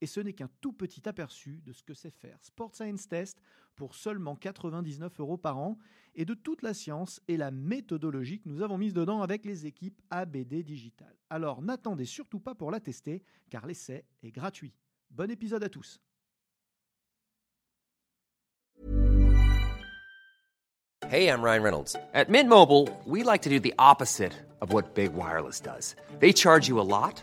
Et ce n'est qu'un tout petit aperçu de ce que c'est faire Sport Science Test pour seulement 99 euros par an et de toute la science et la méthodologie que nous avons mise dedans avec les équipes ABD Digital. Alors n'attendez surtout pas pour la tester car l'essai est gratuit. Bon épisode à tous. Hey, I'm Ryan Reynolds. At Mint Mobile, we like to do the opposite of what Big Wireless does. They charge you a lot,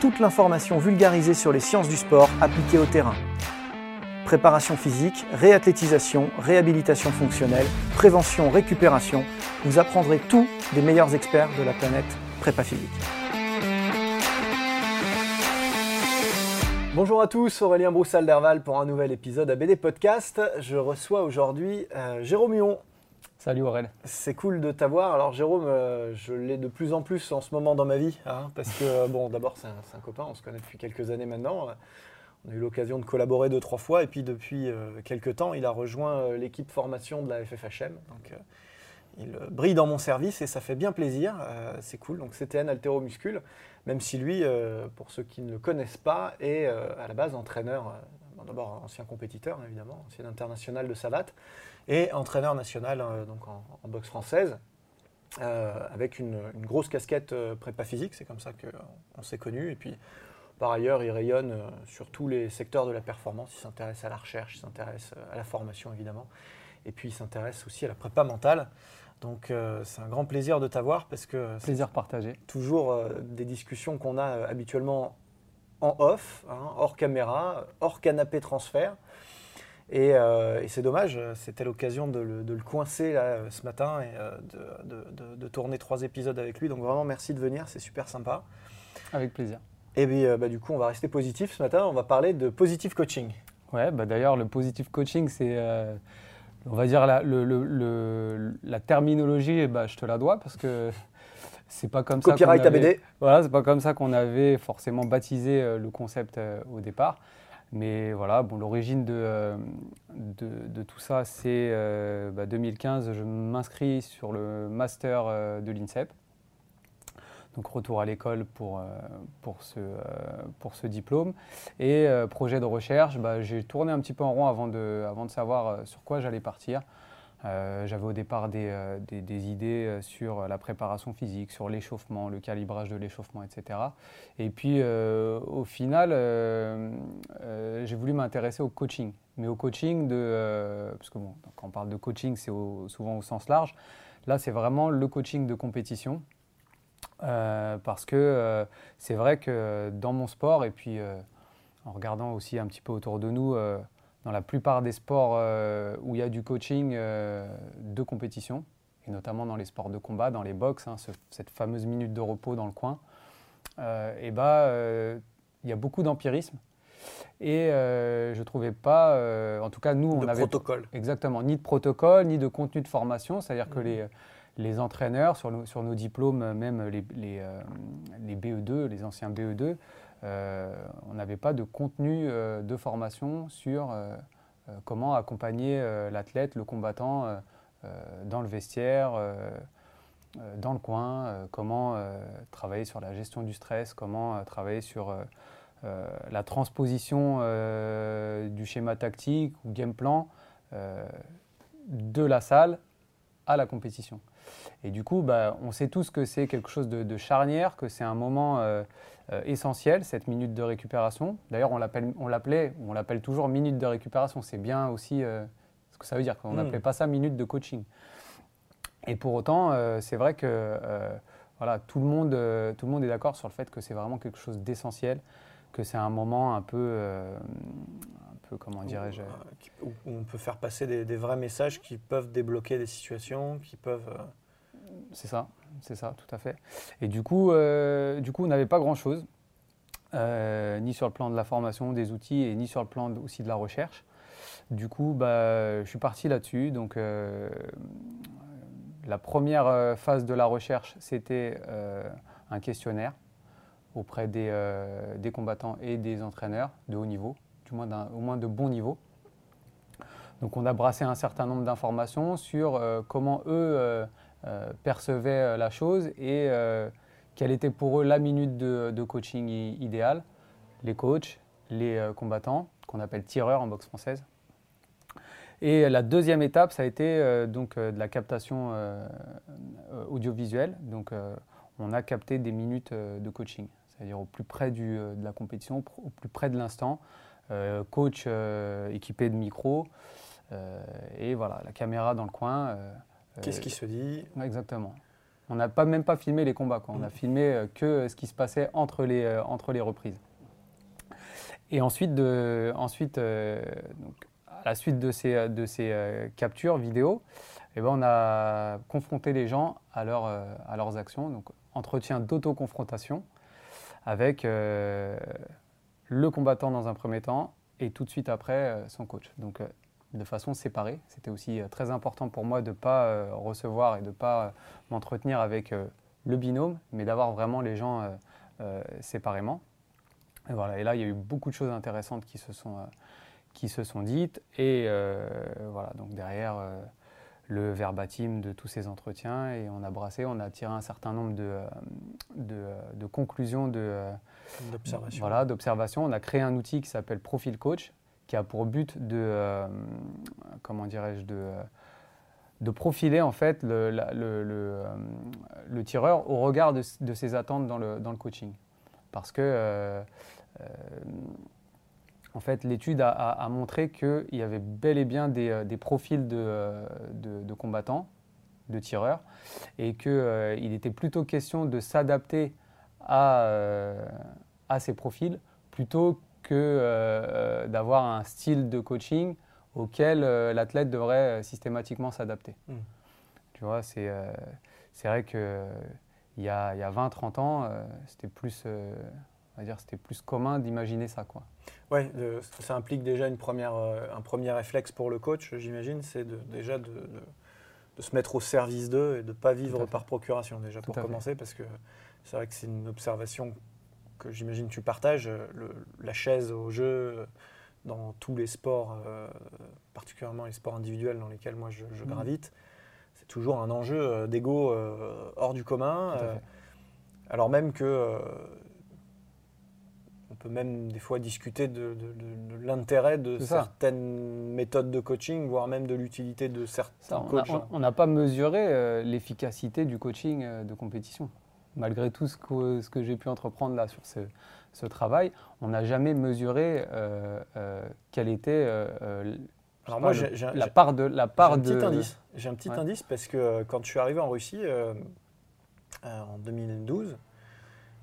Toute l'information vulgarisée sur les sciences du sport appliquées au terrain. Préparation physique, réathlétisation, réhabilitation fonctionnelle, prévention, récupération. Vous apprendrez tout des meilleurs experts de la planète prépa physique. Bonjour à tous, Aurélien Broussal-Derval pour un nouvel épisode ABD Podcast. Je reçois aujourd'hui euh, Jérôme Huon. Salut Aurel. C'est cool de t'avoir. Alors Jérôme, euh, je l'ai de plus en plus en ce moment dans ma vie, hein, parce que euh, bon, d'abord c'est un, copain, on se connaît depuis quelques années maintenant. On a eu l'occasion de collaborer deux trois fois, et puis depuis euh, quelques temps, il a rejoint euh, l'équipe formation de la FFHM. Donc euh, il euh, brille dans mon service et ça fait bien plaisir. Euh, c'est cool. Donc CTN Altéromuscule, même si lui, euh, pour ceux qui ne le connaissent pas, est euh, à la base entraîneur. D'abord ancien compétiteur évidemment, ancien international de savate et entraîneur national euh, donc en, en boxe française. euh, avec une, une grosse casquette euh, prépa physique, c'est comme ça qu'on s'est connus. Et puis, par ailleurs, il rayonne sur tous les secteurs de la performance. Il s'intéresse à la recherche, il s'intéresse à la formation, évidemment. Et puis, il s'intéresse aussi à la prépa mentale. Donc, euh, c'est un grand plaisir de t'avoir parce que c'est Plaisir partagé. toujours euh, des discussions qu'on a habituellement en off, hein, hors caméra, hors canapé transfert. Et, euh, et c'est dommage, c'était l'occasion de, le- de le coincer là, ce matin et euh, de, de- de- de tourner trois épisodes avec lui. Donc vraiment merci de venir, c'est super sympa. Avec plaisir. Et puis euh, bah, du coup on va rester positif ce matin, on va parler de positive coaching. Ouais, bah d'ailleurs, le positive coaching, c'est, euh, on va dire, la, le- le- le- la terminologie, bah, je te la dois parce que c'est pas comme Copyright ça avait, ABD. Voilà, c'est pas comme ça qu'on avait forcément baptisé euh, le concept euh, au départ. Mais voilà, bon, l'origine de, euh, de, de tout ça, c'est euh, bah, 2015. Je m'inscris sur le master euh, de l'INSEP. Donc retour à l'école pour, euh, pour, ce, pour ce diplôme. Et projet de recherche, bah, j'ai tourné un petit peu en rond avant de, avant de savoir sur quoi j'allais partir. Euh, J'avais au départ des, euh, idées euh, sur la préparation physique, sur l'échauffement, le calibrage de l'échauffement, etc. Et puis au final, j'ai voulu m'intéresser au coaching. Mais au coaching de... parce que quand on parle de coaching, c'est souvent au sens large. Là, c'est vraiment le coaching de compétition. Parce que c'est vrai que dans mon sport, et puis en regardant aussi un petit peu autour de nous, dans la plupart des sports euh, où il y a du coaching euh, de compétition, et notamment dans les sports de combat, dans les box, hein, ce- cette fameuse minute de repos dans le coin, et bah, euh, il y a beaucoup d'empirisme. Et euh, je trouvais pas, euh, en tout cas nous, on de avait protocole. Exactement, ni de protocole, ni de contenu de formation, c'est-à-dire que les, les entraîneurs, sur nos, sur nos diplômes, même les, les, euh, les BE2, les anciens BE2, euh, on n'avait pas de contenu euh, de formation sur euh, euh, comment accompagner euh, l'athlète, le combattant euh, euh, dans le vestiaire, euh, euh, dans le coin, euh, comment euh, travailler sur la gestion du stress, comment euh, travailler sur euh, euh, la transposition euh, du schéma tactique ou game plan euh, de la salle à la compétition. Et du coup, bah, on sait tous que c'est quelque chose de, de charnière, que c'est un moment euh, euh, essentiel, cette minute de récupération. D'ailleurs, on on l'appelait, on l'appelle toujours minute de récupération. C'est bien aussi, euh, Ce que ça veut dire qu'on Mm. n'appelait pas ça minute de coaching. Et pour autant, c'est vrai que voilà, tout, le monde, tout le monde est d'accord sur le fait que c'est vraiment quelque chose d'essentiel, que c'est un moment un peu, peu comment dirais-je, Où, euh, où on peut faire passer des, des vrais messages qui peuvent débloquer des situations, qui peuvent. euh, C'est ça, c'est ça, tout à fait. Et du coup, euh, du coup on n'avait pas grand-chose, euh, ni sur le plan de la formation, des outils, et ni sur le plan de- aussi de la recherche. Du coup, bah, je suis parti là-dessus. Donc, euh, la première phase de la recherche, c'était un questionnaire auprès des, des combattants et des entraîneurs de haut niveau, moins au moins de bon niveau. Donc, on a brassé un certain nombre d'informations sur euh, comment eux euh, euh, percevaient la chose et quelle était pour eux la minute de, coaching idéale. Les coachs, les combattants, qu'on appelle tireurs en boxe française. Et la deuxième étape, ça a été donc de la captation audiovisuelle. Donc, on a capté des minutes de coaching, c'est-à-dire au plus près de la compétition, au plus près de l'instant. Euh, coach euh, équipé de micro, euh, et voilà, la caméra dans le coin. Qu'est-ce qui se dit Exactement. On n'a pas, même pas filmé les combats, quoi. on a Mm. filmé que ce qui se passait entre les, entre les reprises. Et ensuite, de, ensuite euh, donc, à la suite de ces, de ces euh, captures vidéo, eh ben, on a confronté les gens à, leur, euh, à leurs actions. Donc, entretien d'autoconfrontation avec le combattant dans un premier temps et tout de suite après euh, son coach. Donc, euh, de façon séparée. C'était aussi euh, très important pour moi de ne pas recevoir et de ne pas m'entretenir avec le binôme, mais d'avoir vraiment les gens séparément. Et, voilà. et là, il y a eu beaucoup de choses intéressantes qui se sont, qui se sont dites. Et voilà, donc derrière le verbatim de tous ces entretiens, et on a brassé, on a tiré un certain nombre de, de, de conclusions de, d'observation voilà, d'observation. On a créé un outil qui s'appelle Profil Coach, qui a pour but de, euh, comment dirais-je, de, profiler en fait le, euh, tireur au regard de, ses attentes dans le, coaching. Parce que, euh, en fait, l'étude a, montré qu'il y avait bel et bien des, profils de- de combattants, de tireurs, et qu'il était plutôt question de s'adapter à, euh, à ces profils plutôt que euh, d'avoir un style de coaching auquel euh, l'athlète devrait euh, systématiquement s'adapter. Mm. Tu vois, c'est euh, vrai que il y a, a 20-30 ans, euh, c'était plus, euh, c'était plus commun d'imaginer ça, quoi. Ouais, ça implique déjà une première, euh, un premier réflexe pour le coach, j'imagine, c'est de, déjà de, de- de se mettre au service d'eux et de ne pas vivre par procuration, déjà pour commencer, parce que c'est vrai que c'est une observation que j'imagine tu partages, euh, le- la chaise au jeu euh, dans tous les sports, euh, particulièrement les sports individuels dans lesquels moi je, je Mhm. gravite, c'est toujours un enjeu d'ego euh, hors du commun. Euh, alors même que on peut même des fois discuter de, de- de- de l'intérêt de ça. certaines méthodes de coaching, voire même de l'utilité de certains Ça, on coachs. n'a pas mesuré l'efficacité du coaching de compétition. Malgré tout ce que, ce que j'ai pu entreprendre là sur ce, ce travail, on n'a jamais mesuré euh, euh, quelle était euh, Alors moi, le- la part de la J'ai part un de petit indice. J'ai un petit Ouais. indice parce que quand je suis arrivé en Russie en 2012,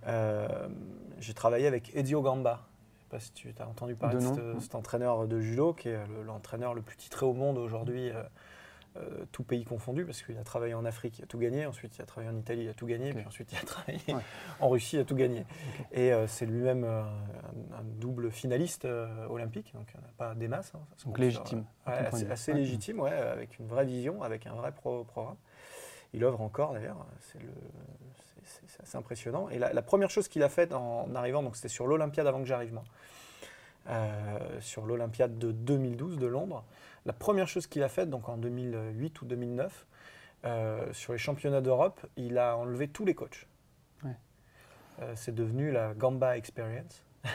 euh, j'ai travaillé avec Edio Gamba. Je sais pas si tu as entendu parler De cet, entraîneur de judo qui est le- l'entraîneur le plus titré au monde aujourd'hui, euh, tout pays confondu, parce qu'il a travaillé en Afrique, il a tout gagné, ensuite il a travaillé en Italie, il a tout gagné, Ok. puis ensuite il a travaillé Ouais. en Russie, il a tout gagné. Et euh, c'est lui-même euh, un, un double finaliste olympique, donc il n'y en a pas des masses. hein, Donc légitime, ouais, assez Ouais. légitime, ouais, avec une vraie vision, avec un vrai pro- programme. Il œuvre encore d'ailleurs, c'est assez impressionnant. Et la, la première chose qu'il a faite en arrivant, donc c'était sur l'Olympiade avant que j'arrive moi, sur l'Olympiade de 2012 de Londres, la première chose qu'il a faite, donc en 2008 ou 2009, euh, sur les championnats d'Europe, il a enlevé tous les coachs. Ouais. Euh, c'est devenu la Gamba Experience.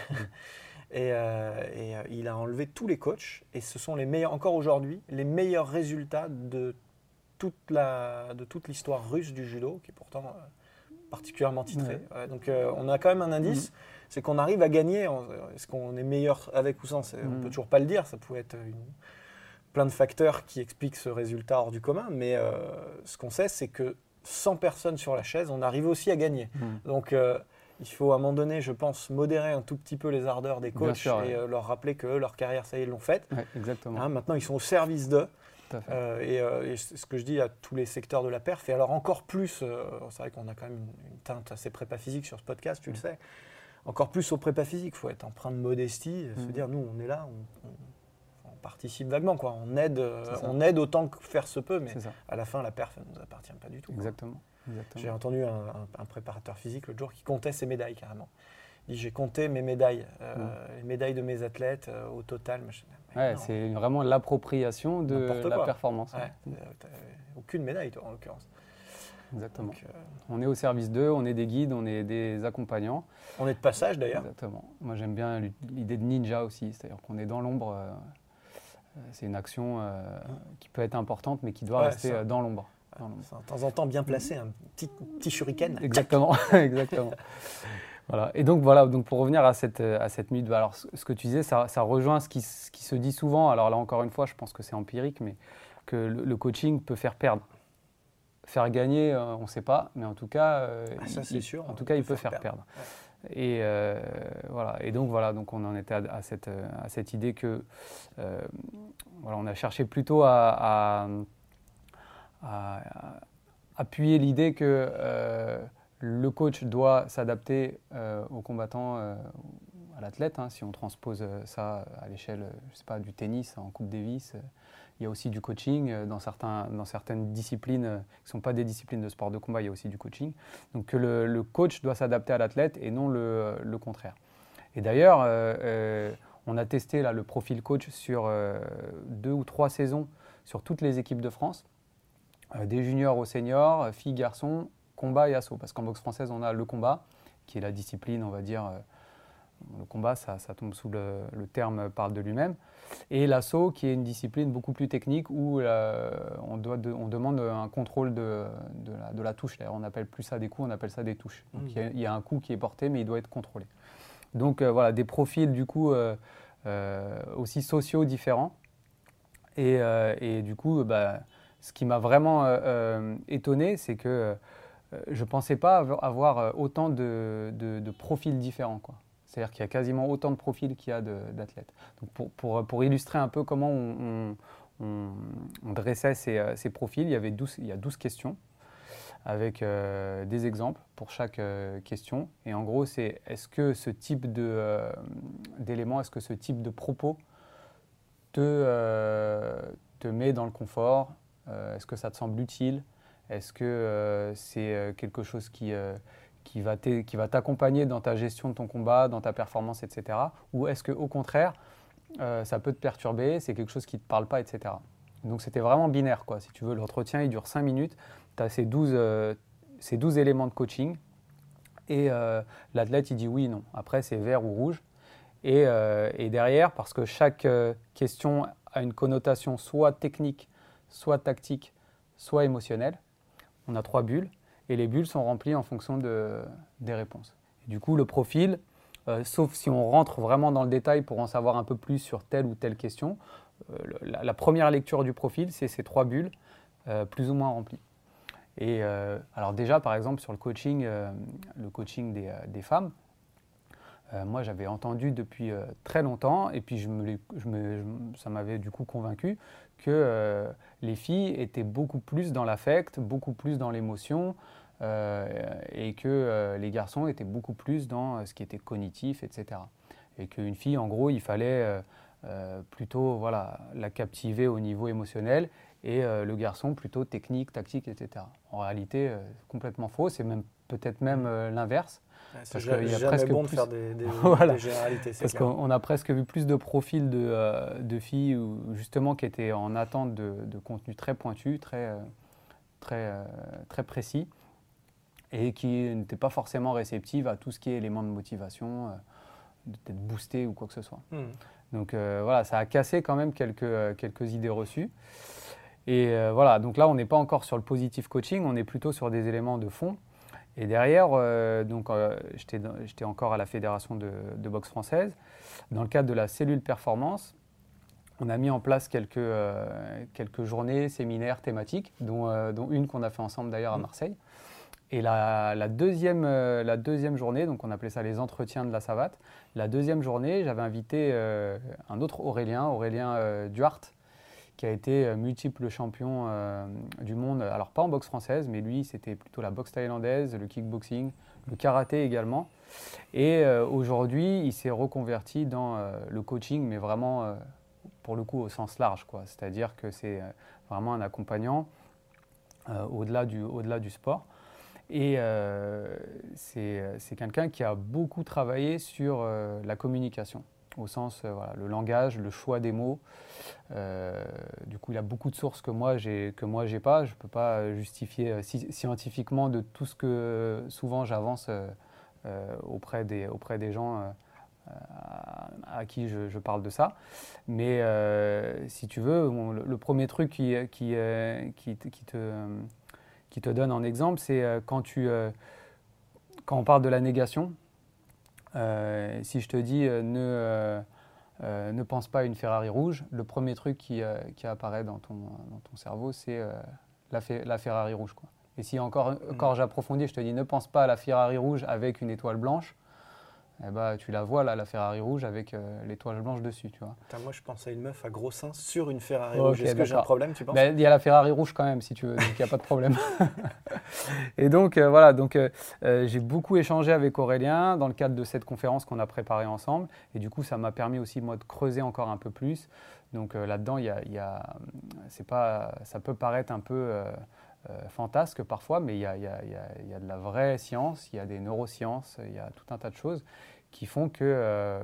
et euh, et, euh, il a enlevé tous les coachs, et ce sont les meilleurs, encore aujourd'hui, les meilleurs résultats de toute la, de toute l'histoire russe du judo, qui est pourtant particulièrement titrée. Ouais, donc on a quand même un indice, c'est qu'on arrive à gagner. Est-ce qu'on est meilleur avec ou sans On Mhm. peut toujours pas le dire. Ça pouvait être une plein de facteurs qui expliquent ce résultat hors du commun, mais euh, ce qu'on sait, c'est que 100 personnes sur la chaise, on arrive aussi à gagner. Mm. Donc, euh, il faut à un moment donné, je pense, modérer un tout petit peu les ardeurs des coachs sûr, et ouais. euh, leur rappeler que leur carrière, ça y est, ils l'ont faite. Ouais, exactement. Hein, maintenant, ils sont au service d'eux. Euh, et, et ce que je dis à tous les secteurs de la perf, et alors encore plus, c'est vrai qu'on a quand même une, une teinte assez prépa physique sur ce podcast, tu le sais, encore plus au prépa physique, il faut être empreint de modestie, et se dire nous on est là, on participe vaguement, quoi. On, aide, euh, on aide autant que faire se peut, mais à la fin la perf ne nous appartient pas du tout. Exactement. Exactement. J'ai entendu un, un- un préparateur physique l'autre jour qui comptait ses médailles carrément. Il dit j'ai compté mes médailles, euh, Mm. les médailles de mes athlètes euh, au total. Ouais, c'est vraiment l'appropriation de la quoi. performance. Ouais, aucune médaille toi en l'occurrence. Exactement. Donc, euh, On est au service d'eux, on est des guides, on est des accompagnants. on est de passage d'ailleurs. Exactement. Moi, j'aime bien l'idée de ninja aussi, c'est-à-dire qu'on est dans l'ombre. Euh, c'est une action euh, qui peut être importante, mais qui doit Ouais, rester ça. euh, dans l'ombre. De temps en temps bien placé, un petit, petit shuriken. Exactement, exactement. Voilà. Et donc voilà, donc pour revenir à cette, à cette mythe, alors ce que tu disais, ça, ça rejoint ce qui, ce qui se dit souvent. Alors là encore une fois, je pense que c'est empirique, mais que le, le coaching peut faire perdre. Faire gagner, euh, on ne sait pas, mais en tout cas, euh, Ah, ça, il- sûr, En on tout cas, il peut faire faire perdre. perdre. Et euh, voilà. Et donc voilà, donc on en était à, cette, à cette idée que euh, voilà, on a cherché plutôt à, appuyer l'idée que euh, le coach doit s'adapter euh, au combattant, euh, à l'athlète. hein. si on transpose ça à l'échelle, je sais pas, du tennis en Coupe Davis, il y a aussi du coaching euh, dans, certains, dans certaines disciplines euh, qui ne sont pas des disciplines de sport de combat. Il y a aussi du coaching. Donc que le, coach doit s'adapter à l'athlète et non le, le contraire. Et d'ailleurs, euh, on a testé là, le profil coach sur deux ou trois saisons sur toutes les équipes de France, des juniors aux seniors, filles, garçons, combat et assaut. Parce qu'en boxe française, on a le combat, qui est la discipline, on va dire. Le combat, ça, ça tombe sous le, le terme parle de lui-même. Et l'assaut, qui est une discipline beaucoup plus technique où euh, on, doit de- on demande un contrôle de, de la, de la touche. D'ailleurs, on appelle plus ça des coups, on appelle ça des touches. Donc Mm. il y, a- il y a un coup qui est porté, mais il doit être contrôlé. Donc euh, voilà, des profils du coup euh, aussi sociaux différents. Et, et du coup, bah, ce qui m'a vraiment étonné, c'est que je ne pensais pas avoir- autant de, profils différents. quoi. C'est-à-dire qu'il y a quasiment autant de profils qu'il y a d'athlètes. Pour, pour- pour illustrer un peu comment on, on- dressait ces, euh, ces profils, il y, avait 12, il y a 12 questions avec euh, des exemples pour chaque euh, question. Et en gros, c'est est-ce que ce type d'éléments, est-ce que ce type de propos te, te met dans le confort Est-ce que ça te semble utile Est-ce que c'est quelque chose qui, qui va t'accompagner dans ta gestion de ton combat, dans ta performance, etc. Ou est-ce qu'au contraire, euh, ça peut te perturber, c'est quelque chose qui ne te parle pas, etc. Donc c'était vraiment binaire, quoi. Si tu veux, l'entretien, il dure 5 minutes. Tu as ces 12, euh, ces 12 éléments de coaching. Et euh, l'athlète, il dit oui, non. Après, c'est vert ou rouge. Et, derrière, parce que chaque question a une connotation soit technique, soit tactique, soit émotionnelle, on a trois bulles. Et les bulles sont remplies en fonction de- des réponses. Du coup, le profil, euh, sauf si on rentre vraiment dans le détail pour en savoir un peu plus sur telle ou telle question, euh, la, première lecture du profil, c'est ces trois bulles euh, plus ou moins remplies. Et alors déjà, par exemple, sur le coaching, le coaching des, femmes, moi j'avais entendu depuis très longtemps, et puis je me ça m'avait du coup convaincu que les filles étaient beaucoup plus dans l'affect, beaucoup plus dans l'émotion, et que euh, les garçons étaient beaucoup plus dans euh, ce qui était cognitif, etc. Et qu'une fille, en gros, il fallait euh, euh, plutôt voilà, la captiver au niveau émotionnel et euh, le garçon plutôt technique, tactique, etc. En réalité, euh, complètement faux, c'est même peut-être même euh, l'inverse. C'est Parce ja- qu'il y a jamais presque bon de faire des, des- Voilà. des généralités, Parce qu'on a presque vu plus de profils de, euh, de filles où, justement qui étaient en attente de, de contenu très pointu, très, euh, très, euh, très précis, et qui n'étaient pas forcément réceptives à tout ce qui est élément de motivation, euh, d'être boosté ou quoi que ce soit. Hmm. Donc euh, voilà, ça a cassé quand même quelques, euh, quelques idées reçues. Et euh, voilà, donc là, on n'est pas encore sur le positif coaching, on est plutôt sur des éléments de fond. Et derrière, euh, donc j'étais encore à la fédération de, de boxe française. Dans le cadre de la cellule performance, on a mis en place quelques, quelques journées, séminaires thématiques, dont, dont une qu'on a fait ensemble d'ailleurs à mmh. Et la, deuxième, la deuxième journée, donc on appelait ça les entretiens de la savate, la deuxième journée, j'avais invité un autre Aurélien, Aurélien Duarte, qui a été euh, multiple champion euh, du monde. Alors pas en boxe française, mais lui c'était plutôt la boxe thaïlandaise, le kickboxing, le karaté également. Et euh, aujourd'hui, il s'est reconverti dans le coaching, mais vraiment pour le coup au sens large, quoi. C'est-à-dire que c'est vraiment un accompagnant au-delà du, au -delà du sport. Et c'est quelqu'un qui a beaucoup travaillé sur la communication au sens, euh, voilà, le langage, le choix des mots. Euh, du coup, il a beaucoup de sources que moi, que moi, j'ai pas. Je ne peux pas justifier euh, scientifiquement de tout ce que souvent j'avance auprès, des, auprès des gens à, qui je, parle de ça. Mais si tu veux, le, premier truc qui, qui, qui, te, qui te donne en exemple, c'est quand, tu, quand on parle de la négation. Euh, si je te dis euh, ne, euh, ne pense pas à une Ferrari rouge, le premier truc qui, qui apparaît dans ton, dans ton cerveau, c'est la, la, Ferrari rouge. Quoi. Et si encore, encore j'approfondis, je te dis ne pense pas à la Ferrari rouge avec une étoile blanche, eh ben, tu la vois là, la Ferrari rouge avec euh, l'étoile blanche dessus, tu vois. moi, je pensais à une meuf à gros seins sur une Ferrari rouge. Est-ce que j'ai un problème, tu penses ben, Il y a la Ferrari rouge quand même, si tu veux, donc il n'y a pas de problème. et donc, euh, voilà, donc euh, j'ai beaucoup échangé avec Aurélien dans le cadre de cette conférence qu'on a préparée ensemble. Et du coup, ça m'a permis aussi, moi, de creuser encore un peu plus. Donc là-dedans, il y a, c'est pas, ça peut paraître un peu... fantasque parfois, mais il y, a, de la vraie science, il y a des neurosciences, il y a tout un tas de choses qui font que euh,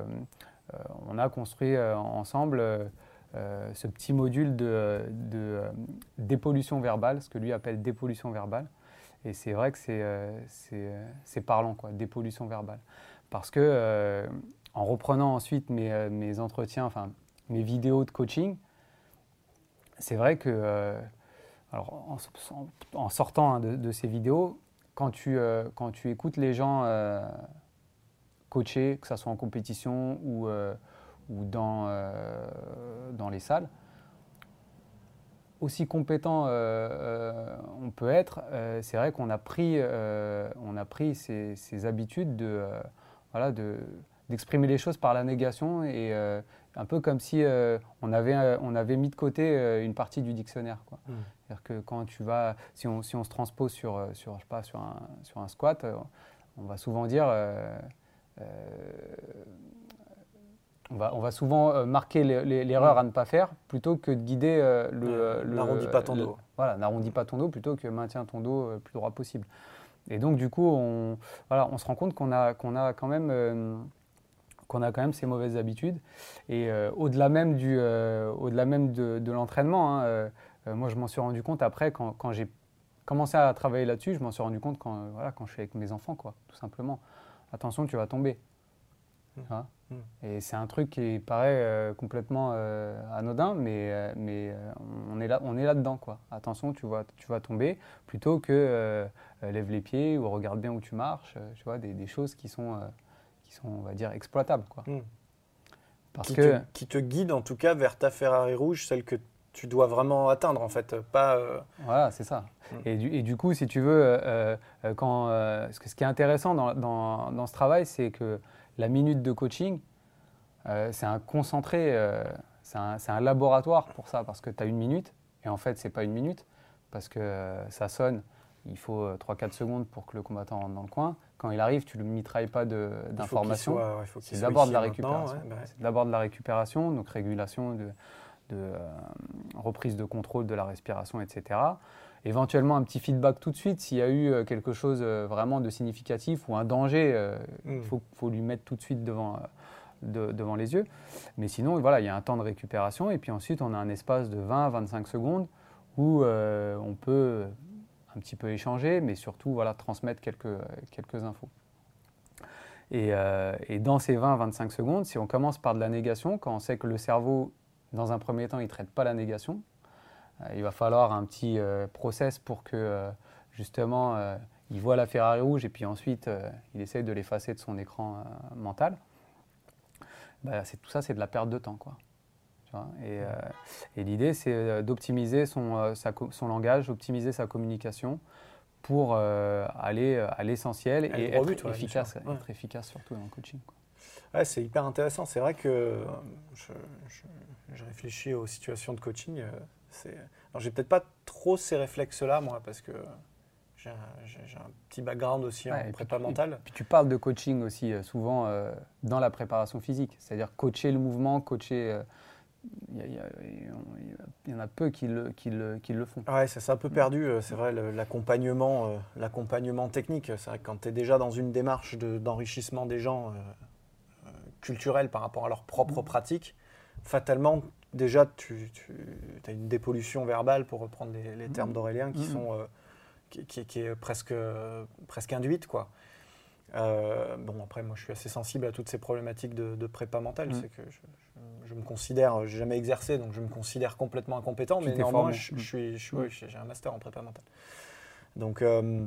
euh, on a construit euh, ensemble ce petit module de, dépollution verbale, ce que lui appelle dépollution verbale. Et c'est vrai que c'est parlant, quoi, dépollution verbale. Parce que en reprenant ensuite mes, entretiens, enfin mes vidéos de coaching, c'est vrai que, alors en, sortant hein, de, ces vidéos, quand tu, quand tu écoutes les gens coacher, que ce soit en compétition ou, euh, euh, dans les salles. Aussi compétent euh, on peut être, c'est vrai qu'on a pris, on ces, habitudes d'exprimer les choses par la négation et un peu comme si on, avait, on avait mis de côté une partie du dictionnaire. Quoi. Mmh. C'est-à-dire que quand tu vas, si on, si on se transpose sur, sur, je sais pas, sur, un, sur un squat, on va souvent dire euh, on va, on va, souvent euh, marquer l'erreur à ne pas faire plutôt que de guider euh, le. n'arrondis pas ton dos. voilà, n'arrondis pas ton dos plutôt que maintiens ton dos le plus droit possible. Et donc, du coup, on, voilà, on se rend compte qu'on a, qu'on a quand même. Qu'on a quand même ces mauvaises habitudes. Et au-delà même, du, au-delà même de, l'entraînement, hein, moi je m'en suis rendu compte après quand, quand j'ai commencé à travailler là-dessus, je m'en suis rendu compte quand, voilà, quand je suis avec mes enfants, quoi, tout simplement attention, tu vas tomber. Mmh. Mmh. Et c'est un truc qui paraît euh, complètement euh, anodin, mais, euh, mais on est là, on est là-dedans, quoi. Attention, tu vas, tu vas tomber, plutôt que lève les pieds ou regarde bien où tu marches, tu vois, des, choses qui sont, qui sont, on va dire, exploitables, quoi. Mmh. Parce qui, que, te, qui te guide en tout cas vers ta Ferrari rouge, celle que tu dois vraiment atteindre en fait, pas. Euh, voilà, c'est ça. Mm. Et, du, et, du, coup, si tu veux, euh, euh, quand, ce, qui est intéressant dans, dans, dans ce travail, c'est que la minute de coaching, c'est un concentré, c'est un, un, laboratoire pour ça, parce que tu as une minute, et en fait, c'est pas une minute, parce que ça sonne, il faut 3-4 secondes pour que le combattant rentre dans le coin. Quand il arrive, tu ne lui mitrailles pas d'informations. c'est d'abord de la récupération. Bah c'est d'abord de la récupération, donc régulation de de euh, reprise de contrôle de la respiration, etc. Éventuellement un petit feedback tout de suite s'il y a eu euh, quelque chose euh, vraiment de significatif ou un danger, il mm. faut, lui mettre tout de suite devant, devant les yeux. Mais sinon, voilà, il y a un temps de récupération et puis ensuite on a un espace de 20-25 secondes où on peut un petit peu échanger, mais surtout voilà, transmettre quelques, quelques infos. Et, et, dans ces 20-25 secondes, si on commence par de la négation, quand on sait que le cerveau dans un premier temps, il ne traite pas la négation. Euh, il va falloir un petit euh, process pour que, euh, justement, il voit la Ferrari rouge et puis ensuite, il essaye de l'effacer de son écran mental. Bah, tout ça, c'est de la perte de temps. Quoi. Vois. Et, euh, et l'idée, c'est euh, d'optimiser son, euh, sa son langage, optimiser sa communication pour euh, aller à l'essentiel et être but, ouais, bien efficace. Ouais. être efficace surtout dans le coaching. Ouais, c'est hyper intéressant. C'est vrai que je, je- je réfléchis aux situations de coaching. Alors, j'ai peut-être pas trop ces réflexes-là, moi, parce que j'ai un, petit background aussi en prépa mentale. Puis tu parles de coaching aussi souvent euh, dans la préparation physique, c'est-à-dire coacher le mouvement, coacher. euh, Il y, en a peu qui le, qui le, qui le font. Ouais, ça s'est un peu perdu, euh, c'est vrai, le- l'accompagnement euh, l'accompagnement technique. C'est vrai que quand tu es déjà dans une démarche de- d'enrichissement des gens euh, culturels par rapport à leurs propres pratiques, fatalement, déjà, tu, as une dépollution verbale, pour reprendre les, les termes d'Aurélien, qui, sont, euh, qui, qui- qui est presque, euh, presque induite. Quoi. Bon, après, moi, je suis assez sensible à toutes ces problématiques de, de prépa mentale. C'est que je, je- je me considère, j'ai jamais exercé, donc je me considère complètement incompétent, Tu mais néanmoins, je, je suis, je suis- oui, j'ai un master en prépa mentale. Donc, euh,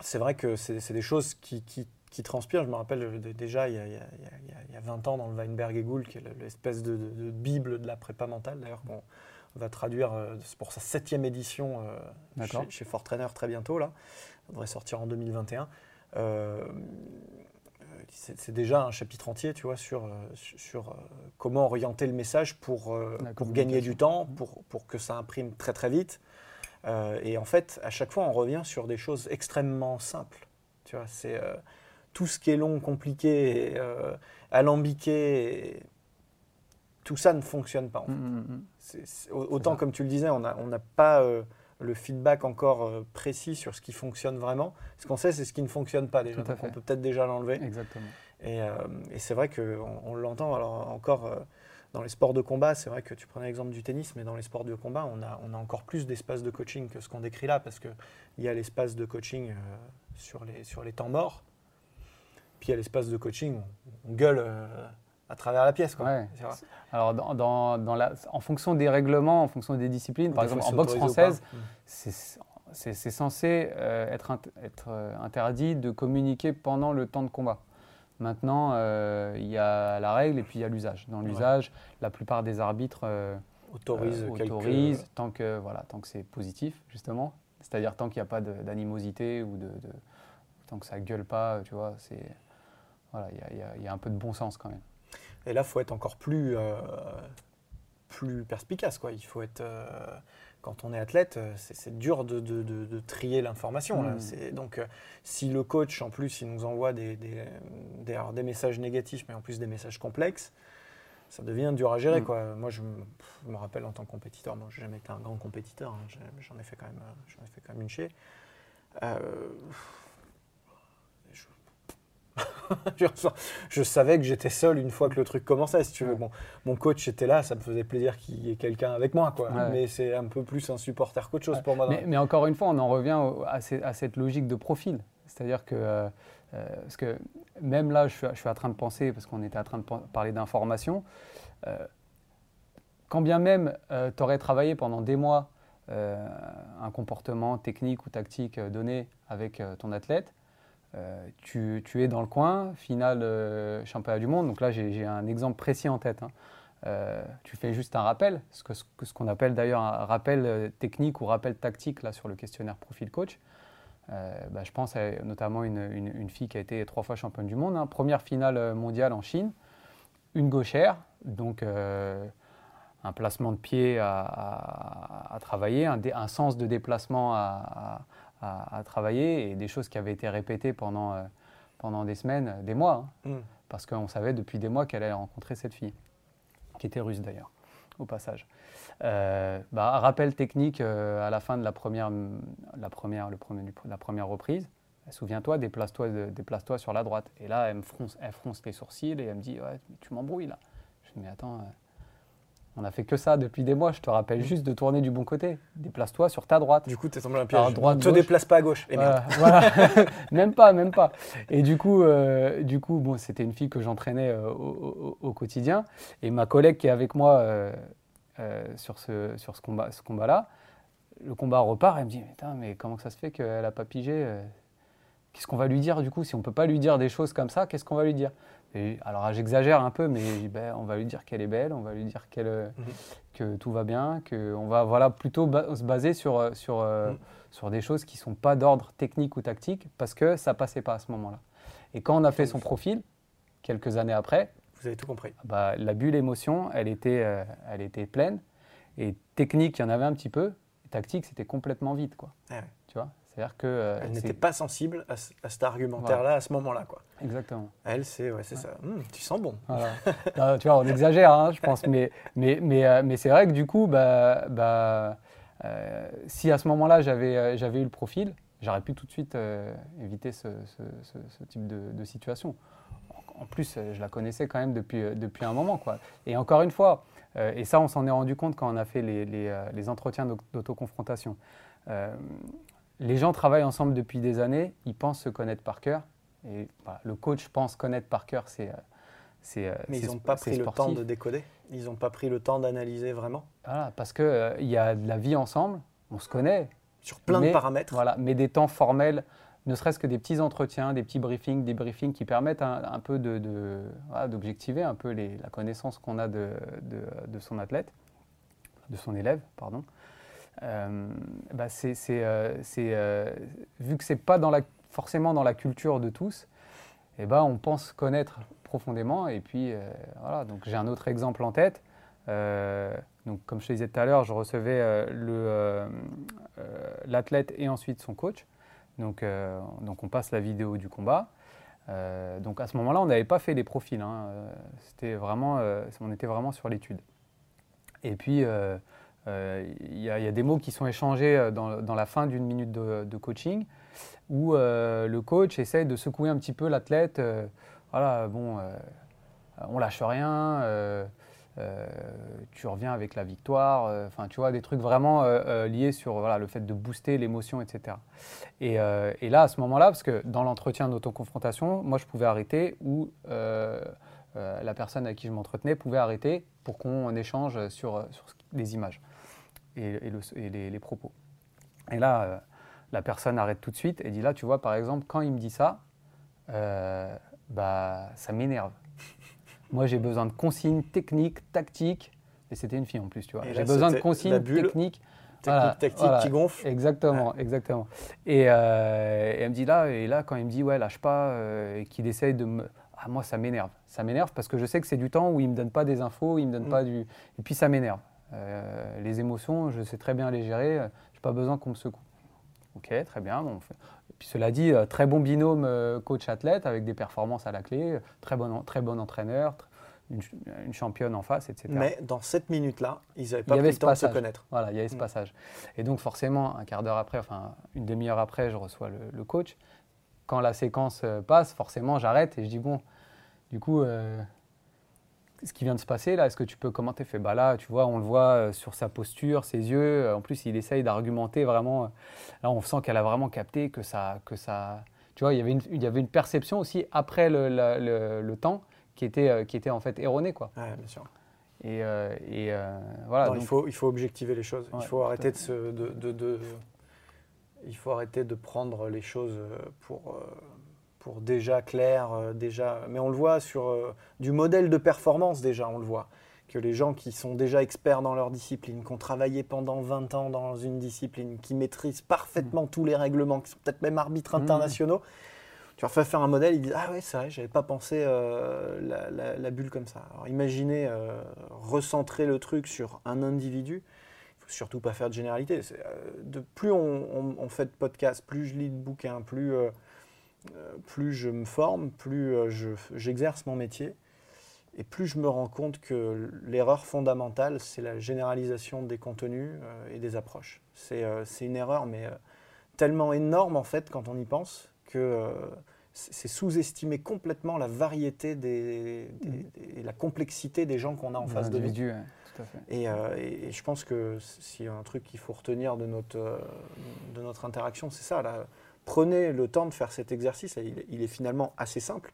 c'est vrai que c'est des choses qui, qui- qui transpirent. Je me rappelle euh, déjà, il y, a, il y a- il y a- il y a- il y a 20 ans, dans le Weinberg et Gould, qui est le- l'espèce de, de- de bible de la prépa mentale, d'ailleurs, qu'on va traduire euh, pour sa septième édition euh, chez, chez Fort Trainer très bientôt, là. Ça devrait sortir en 2021. Euh, euh, c'est déjà un chapitre entier, tu vois, sur, euh, sur, euh, comment orienter le message pour, euh, pour gagner du temps, pour, pour que ça imprime très très vite. Euh, et en fait, à chaque fois, on revient sur des choses extrêmement simples. Tu vois, c'est euh, tout ce qui est long, compliqué, et, euh, alambiqué, et tout ça ne fonctionne pas. en fait. Autant, comme tu le disais, on n'a on pas le feedback encore euh, précis sur ce qui fonctionne vraiment. Ce qu'on sait, c'est ce qui ne fonctionne pas déjà. Donc, on peut peut-être déjà l'enlever. Exactement. Et, euh, et c'est vrai qu'on on, l'entend alors encore euh, dans les sports de combat. C'est vrai que tu prenais l'exemple du tennis, mais dans les sports de combat, on a, on a encore plus d'espace de coaching que ce qu'on décrit là, parce qu'il y a l'espace de coaching euh, sur, les, sur les temps morts, puis il y a l'espace de coaching, on, on gueule à travers la pièce. Quoi. Ouais. Alors, dans, dans- dans la, en fonction des règlements, en fonction des disciplines, par exemple en boxe française, c'est c'est- censé euh, être, int- être euh, interdit de communiquer pendant le temps de combat. Maintenant, euh, il y a la règle et puis il y a l'usage. Dans Ouais. l'usage, la plupart des arbitres euh, autorise euh, quelques- autorisent tant que, voilà, tant que c'est positif, justement. C'est-à-dire tant qu'il n'y a pas d'animosité ou de, de- tant que ça gueule pas, tu vois. c'est Voilà, y y, il y a un peu de bon sens quand même. Et là, il faut être encore plus, euh, plus perspicace. Quoi. Il faut être, euh, quand on est athlète, euh, c'est dur de, de- de- de trier l'information. Mm. C'est- Donc, euh, si le coach, en plus, il nous envoie des, des, des- alors, des messages négatifs, mais en plus des messages complexes, ça devient dur à gérer. Mm. Quoi. Moi, je me, pff, je me rappelle en tant que compétiteur, moi, je n'ai jamais été un grand compétiteur, hein. J'ai- j'en ai, fait quand même, j'en ai fait quand même une chier. Je- savais que j'étais seul une fois que le truc commençait, si tu veux. Bon, mon coach était là, ça me faisait plaisir qu'il y ait quelqu'un avec moi, quoi. Ouais. Mais c'est un peu plus un supporter qu'autre chose Ouais. pour moi. Mais, mais encore une fois, on en revient au- à, ces- à cette logique de profil. C'est-à-dire que, euh, euh, parce que même là, je suis, je suis en train de penser, parce qu'on était en train de parler d'information, euh, quand bien même tu aurais travaillé pendant des mois un comportement technique ou tactique donné avec ton athlète, euh, tu, es dans le coin, finale euh, championnat du monde. Donc là, j'ai un exemple précis en tête. hein. Euh, tu fais juste un rappel, ce que- ce qu'on appelle d'ailleurs un rappel euh, technique ou rappel tactique là, sur le questionnaire profil coach. Bah, je pense notamment une, une- fille qui a été trois fois championne du monde, hein. première finale mondiale en Chine, une gauchère, donc un placement de pied à, travailler, un, un sens de déplacement à, à- travailler et des choses qui avaient été répétées pendant, euh, pendant des semaines, des mois, hein Mm. parce qu'on savait depuis des mois qu'elle allait rencontrer cette fille, qui était russe d'ailleurs, au passage. Euh, bah, rappel technique euh, à la fin de la première, la première, le premier, la première reprise. Souviens-toi, déplace-toi, déplace-toi sur la droite. Et là, elle me fronce, elle fronce les sourcils et elle me dit, ouais, tu m'embrouilles là. Je dis, mais attends, euh, on a fait que ça depuis des mois. Je te rappelle juste de tourner du bon côté. Déplace-toi sur ta droite. Du coup, tu es tombé Alors, piège. droite, ne te gauche. déplace pas à gauche. Et merde. Voilà, voilà. même pas, même pas. Et du coup, euh, du coup, bon, c'était une fille que j'entraînais euh, au, au- au quotidien. Et ma collègue qui est avec moi euh, sur ce, sur ce combat, ce combat-là, le combat repart. Elle me dit, mais, comment ça se fait qu'elle a pas pigé Qu'est-ce qu'on va lui dire du coup Si on peut pas lui dire des choses comme ça, qu'est-ce qu'on va lui dire? Et alors j'exagère un peu, mais ben, on va lui dire qu'elle est belle, on va lui dire qu'elle, euh, Mhm. que tout va bien, qu'on va voilà, plutôt ba- se baser sur, euh, sur, euh, Mhm. sur des choses qui ne sont pas d'ordre technique ou tactique, parce que ça passait pas à ce moment-là. Et quand on a fait son profil, quelques années après, Vous avez tout compris. bah, la bulle émotion, elle était, euh, elle était pleine. Et technique, il y en avait un petit peu. Tactique, c'était complètement vide. Quoi. Ah ouais. Tu vois? C'est-à-dire que. euh, Elle n'était pas sensible à, ce- à cet argumentaire-là à ce moment-là. Quoi. Exactement. Elle, c'est ouais, c'est ça. Hum, tu sens bon. Voilà. Non, tu vois, on exagère, hein, je pense. Mais, mais, mais, euh, mais c'est vrai que du coup, bah, bah, euh, si à ce moment-là, j'avais j'avais eu le profil, j'aurais pu tout de suite éviter ce, ce- ce- ce type de, de situation. En- plus, je la connaissais quand même depuis, depuis un moment. Quoi. Et encore une fois, et ça, on s'en est rendu compte quand on a fait les, les, les entretiens d'aut- d'autoconfrontation. Euh, les gens travaillent ensemble depuis des années, ils pensent se connaître par cœur. Et voilà, le coach pense connaître par cœur ses, euh, euh, Mais ils n'ont pas pris le temps de décoder. Ils n'ont pas pris le temps d'analyser vraiment? Voilà, parce qu'il il y a de la vie ensemble, on se connaît. Sur plein mais- de paramètres. Voilà, mais des temps formels, ne serait-ce que des petits entretiens, des petits briefings, des briefings qui permettent un, un peu de, de- voilà, d'objectiver un peu les- la connaissance qu'on a de- de son athlète, de son élève, pardon. Euh, bah euh, euh, vu que c'est pas forcément dans la culture de tous, eh ben, on pense connaître profondément. Et puis, voilà, donc j'ai un autre exemple en tête. Donc, comme je te disais tout à l'heure, je recevais l'athlète et ensuite son coach. Donc, donc, on passe la vidéo du combat. Donc, à ce moment-là, on n'avait pas fait les profils. hein. C'était vraiment, on était vraiment sur l'étude. Et puis, euh, euh, il y, a- il des mots qui sont échangés euh, dans, la fin d'une minute de, coaching où euh, le coach essaye de secouer un petit peu l'athlète. euh, voilà, bon, on lâche rien, tu reviens avec la victoire. Enfin, tu vois, des trucs vraiment liés sur le fait de booster l'émotion, etc. Et, là, à ce moment-là, parce que dans l'entretien d'autoconfrontation, moi, je pouvais arrêter ou la personne à qui je m'entretenais pouvait arrêter pour qu'on échange sur, sur les images et, et le- et les, les propos. Et là, euh, la personne arrête tout de suite et dit là, tu vois, par exemple, quand il me dit ça, euh, bah, ça m'énerve. Moi, j'ai besoin de consignes techniques, tactiques. Et c'était une fille en plus, tu vois. J'ai besoin de consignes techniques. Technique, Voilà, tactique voilà. qui gonfle. Exactement, exactement. Et, euh, et elle me dit là, et là, quand il me dit ouais, lâche pas, euh, et qu'il essaye de me. Ah, moi, ça m'énerve. Ça m'énerve parce que je sais que c'est du temps où il me donne pas des infos, il me donne Mm. pas du. Et puis ça m'énerve. Euh, les émotions, je sais très bien les gérer, euh, j'ai pas besoin qu'on me secoue. Ok, très bien. bon, on fait- Et puis cela dit, euh, très bon binôme euh, coach-athlète avec des performances à la clé, très bon, en- très bon entraîneur, tr- une, ch- une championne en face, etc. Mais dans cette minute-là, ils n'avaient pas pris le temps de se connaître. Voilà, il y avait ce Mm. passage. Et donc forcément, un quart d'heure après, enfin une demi-heure après, je reçois le, le coach. Quand la séquence passe, forcément, j'arrête et je dis bon, du coup, ce qui vient de se passer là, est-ce que tu peux commenter Fait? Bah là, tu vois, on le voit euh, sur sa posture, ses yeux. euh, En plus, il essaye d'argumenter vraiment. euh, Là, on sent qu'elle a vraiment capté que ça, que ça. Tu vois, il y avait une, il y avait une perception aussi après le, la- le- le temps qui était, qui était en fait erronée quoi. Ouais, bien sûr. Et, euh, et, euh, voilà. Non, donc- il, faut, il faut objectiver les choses. Ouais, il faut arrêter de fait. se, de, de- de- il faut arrêter de prendre les choses pour, euh, pour déjà clair, euh, déjà. Mais on le voit sur euh, du modèle de performance déjà, on le voit que les gens qui sont déjà experts dans leur discipline, qui ont travaillé pendant 20 ans dans une discipline, qui maîtrisent parfaitement tous les règlements, qui sont peut-être même arbitres Mm. internationaux, tu leur fais faire un modèle, ils disent Ah ouais, c'est vrai, j'avais pas pensé euh, la, la- la bulle comme ça. Alors imaginez recentrer le truc sur un individu. Il faut surtout pas faire de généralité. Euh, de plus on, on- on fait de podcasts, plus je lis de bouquins, plus, euh, plus je me forme, plus euh, je- j'exerce mon métier. Et plus je me rends compte que l'erreur fondamentale, c'est la généralisation des contenus euh, et des approches. C'est euh, une erreur, mais euh, tellement énorme en fait quand on y pense que euh, c'est sous-estimer complètement la variété des, et la complexité des gens qu'on a en face de nous. L'individu, ouais, tout à fait. Et, euh, et- et je pense que s'il y a un truc qu'il faut retenir de notre, euh, de notre interaction, c'est ça. Là. Prenez le temps de faire cet exercice. et Il, il est finalement assez simple.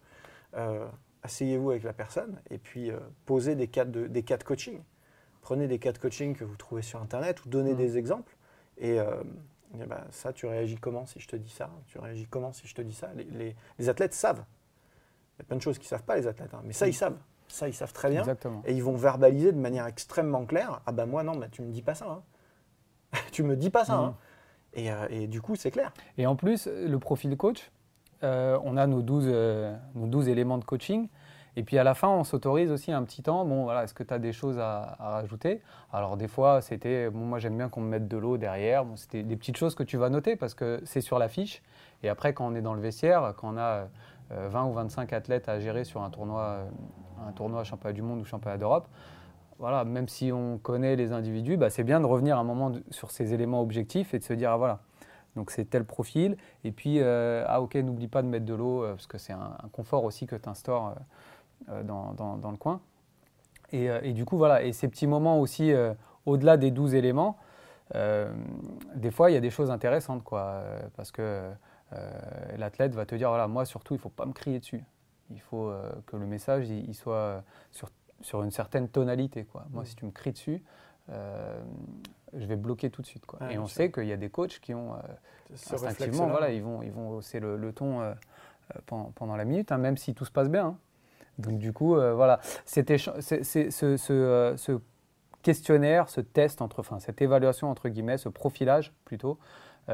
Euh, Asseyez-vous avec la personne et puis euh, posez des cas, de, des cas de coaching. Prenez des cas de coaching que vous trouvez sur Internet ou donnez Mhm. des exemples. Et, euh, eh ben, ça, tu réagis comment si je te dis ça? Tu réagis comment si je te dis ça? Les, les- les athlètes savent. Il y a plein de choses qu'ils savent pas, les athlètes. hein. Mais ça, ils savent. Ça, ils savent très bien. Exactement. Et ils vont verbaliser de manière extrêmement claire. Ah bah moi, non, bah, tu me dis pas ça. hein. tu me dis pas ça. Mhm. hein. Et, euh, et du coup, c'est clair. Et en plus, le profil coach, euh, on a nos 12, euh, nos 12 éléments de coaching. Et puis à la fin, on s'autorise aussi un petit temps. Bon, voilà, est-ce que tu as des choses à, rajouter? Alors des fois, c'était, bon, moi j'aime bien qu'on me mette de l'eau derrière. C'était des petites choses que tu vas noter parce que c'est sur la fiche. Et après, quand on est dans le vestiaire, quand on a euh, 20 ou 25 athlètes à gérer sur un tournoi, un tournoi championnat du monde ou championnat d'Europe, voilà, même si on connaît les individus, bah, c'est bien de revenir un moment sur ces éléments objectifs et de se dire, ah voilà, donc c'est tel profil. Et puis, euh, ah ok, n'oublie pas de mettre de l'eau, euh, parce que c'est un, confort aussi que tu instaures dans, dans- le coin. Et, euh, du coup, voilà, et ces petits moments aussi, euh, au-delà des 12 éléments, euh, des fois, il y a des choses intéressantes, quoi, euh, parce que euh, l'athlète va te dire, voilà, moi surtout, il ne faut pas me crier dessus. Il faut euh, que le message, il, il soit sur, sur une certaine tonalité, quoi. Moi, Mm. si tu me cries dessus, euh, je vais bloquer tout de suite, quoi. Ouais, et on sait qu'il y a des coachs qui ont... euh, instinctivement, voilà, ils vont, ils vont hausser le, le ton euh, pendant, pendant la minute, hein, même si tout se passe bien. hein. Donc du coup, voilà, c'est- ce, ce, ce questionnaire, ce test, entre, enfin cette évaluation entre guillemets, ce profilage plutôt,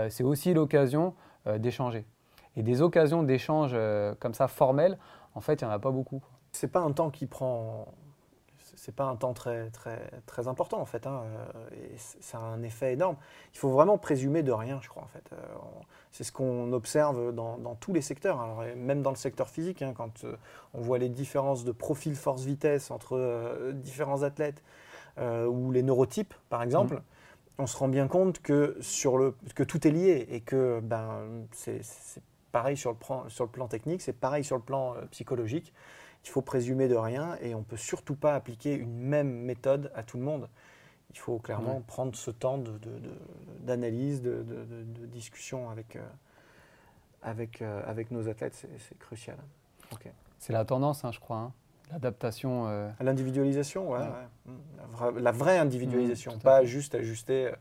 c'est aussi l'occasion d'échanger. Et des occasions d'échange comme ça formelles, en fait, il n'y en a pas beaucoup. c'est pas un temps qui prend. C'est pas un temps très, très, très important en fait. hein, euh, et ça a un effet énorme. Il faut vraiment présumer de rien, je crois en fait. Euh, C'est ce qu'on observe dans, dans tous les secteurs, alors, même dans le secteur physique, hein, quand euh, on voit les différences de profil force-vitesse entre euh, différents athlètes euh, ou les neurotypes par exemple. On se rend bien compte que, sur le, que tout est lié et que ben, c'est pareil sur le, plan, sur le plan technique, c'est pareil sur le plan psychologique. Il faut présumer de rien et on ne peut surtout pas appliquer une même méthode à tout le monde. Il faut clairement prendre ce temps d'analyse, de, de, de, de- discussion avec, euh, avec, euh, avec nos athlètes, c'est crucial. Ok. C'est la tendance, hein, je crois. hein. L'adaptation. euh, À L'individualisation, ouais, Ouais. ouais. Mm. La, vraie, la vraie individualisation, Mmh, pas juste ajuster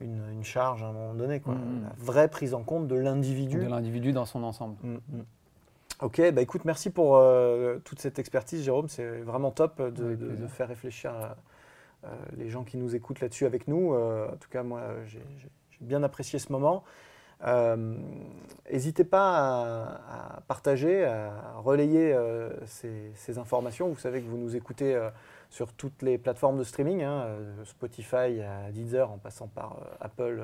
une, une charge à un moment donné. Quoi. Mmh. La vraie prise en compte de l'individu. de l'individu dans son ensemble. Ok, bah écoute, merci pour euh, toute cette expertise, Jérôme. C'est vraiment top de, faire réfléchir euh, euh, les gens qui nous écoutent là-dessus avec nous. Euh, en tout cas, moi, j'ai bien apprécié ce moment. N'hésitez pas à, à partager, à relayer ces, ces informations. Vous savez que vous nous écoutez sur toutes les plateformes de streaming, hein, Spotify à Deezer en passant par Apple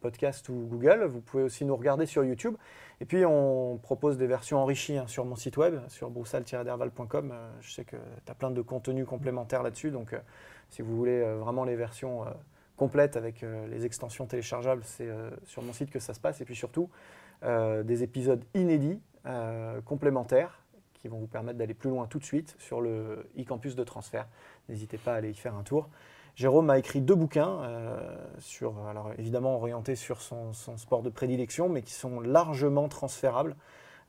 Podcast ou Google. Vous pouvez aussi nous regarder sur YouTube. Et puis, on propose des versions enrichies hein, sur mon site web, sur broussal-derval.com. Euh, je sais que tu as plein de contenus complémentaires là-dessus. Donc, euh, si vous voulez euh, vraiment les versions complètes avec les extensions téléchargeables, c'est sur mon site que ça se passe. Et puis surtout, des épisodes inédits, complémentaires, qui vont vous permettre d'aller plus loin tout de suite sur le e-campus de transfert. N'hésitez pas à aller y faire un tour. Jérôme a écrit deux bouquins, euh, sur, alors évidemment orientés sur son, son sport de prédilection, mais qui sont largement transférables.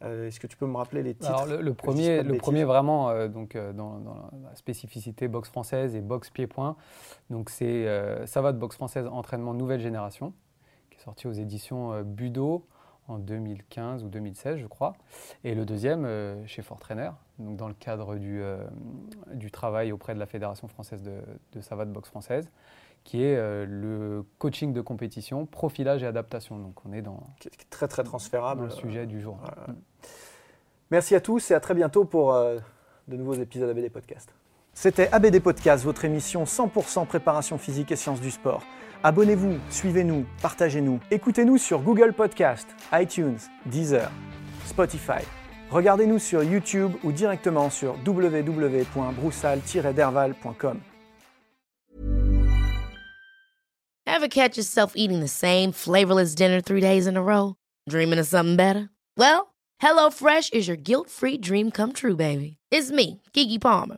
Euh, Est-ce que tu peux me rappeler les titres Alors le, premier, le vraiment euh, donc dans, dans la spécificité boxe française et boxe pied-point. Donc c'est ça va de boxe française entraînement nouvelle génération qui est sorti aux éditions Budo en 2015 ou 2016 je crois. Et le deuxième euh, chez Fort Trainer donc dans le cadre du, euh, du travail auprès de la Fédération française de, de savate boxe française qui est euh, le coaching de compétition, profilage et adaptation. Donc on est dans, qui est très très transférable. le sujet du jour. voilà. Merci à tous et à très bientôt pour de nouveaux épisodes ABD Podcast. C'était ABD Podcast, votre émission 100% préparation physique et sciences du sport. Abonnez-vous, suivez-nous, partagez-nous. Écoutez-nous sur Google Podcast, iTunes, Deezer, Spotify. Regardez-nous sur YouTube ou directement sur www.broussal-derval.com. Ever catch yourself eating the same flavorless dinner three days in a row? Dreaming of something better? Well, HelloFresh is your guilt-free dream come true, baby. It's me, Kiki Palmer.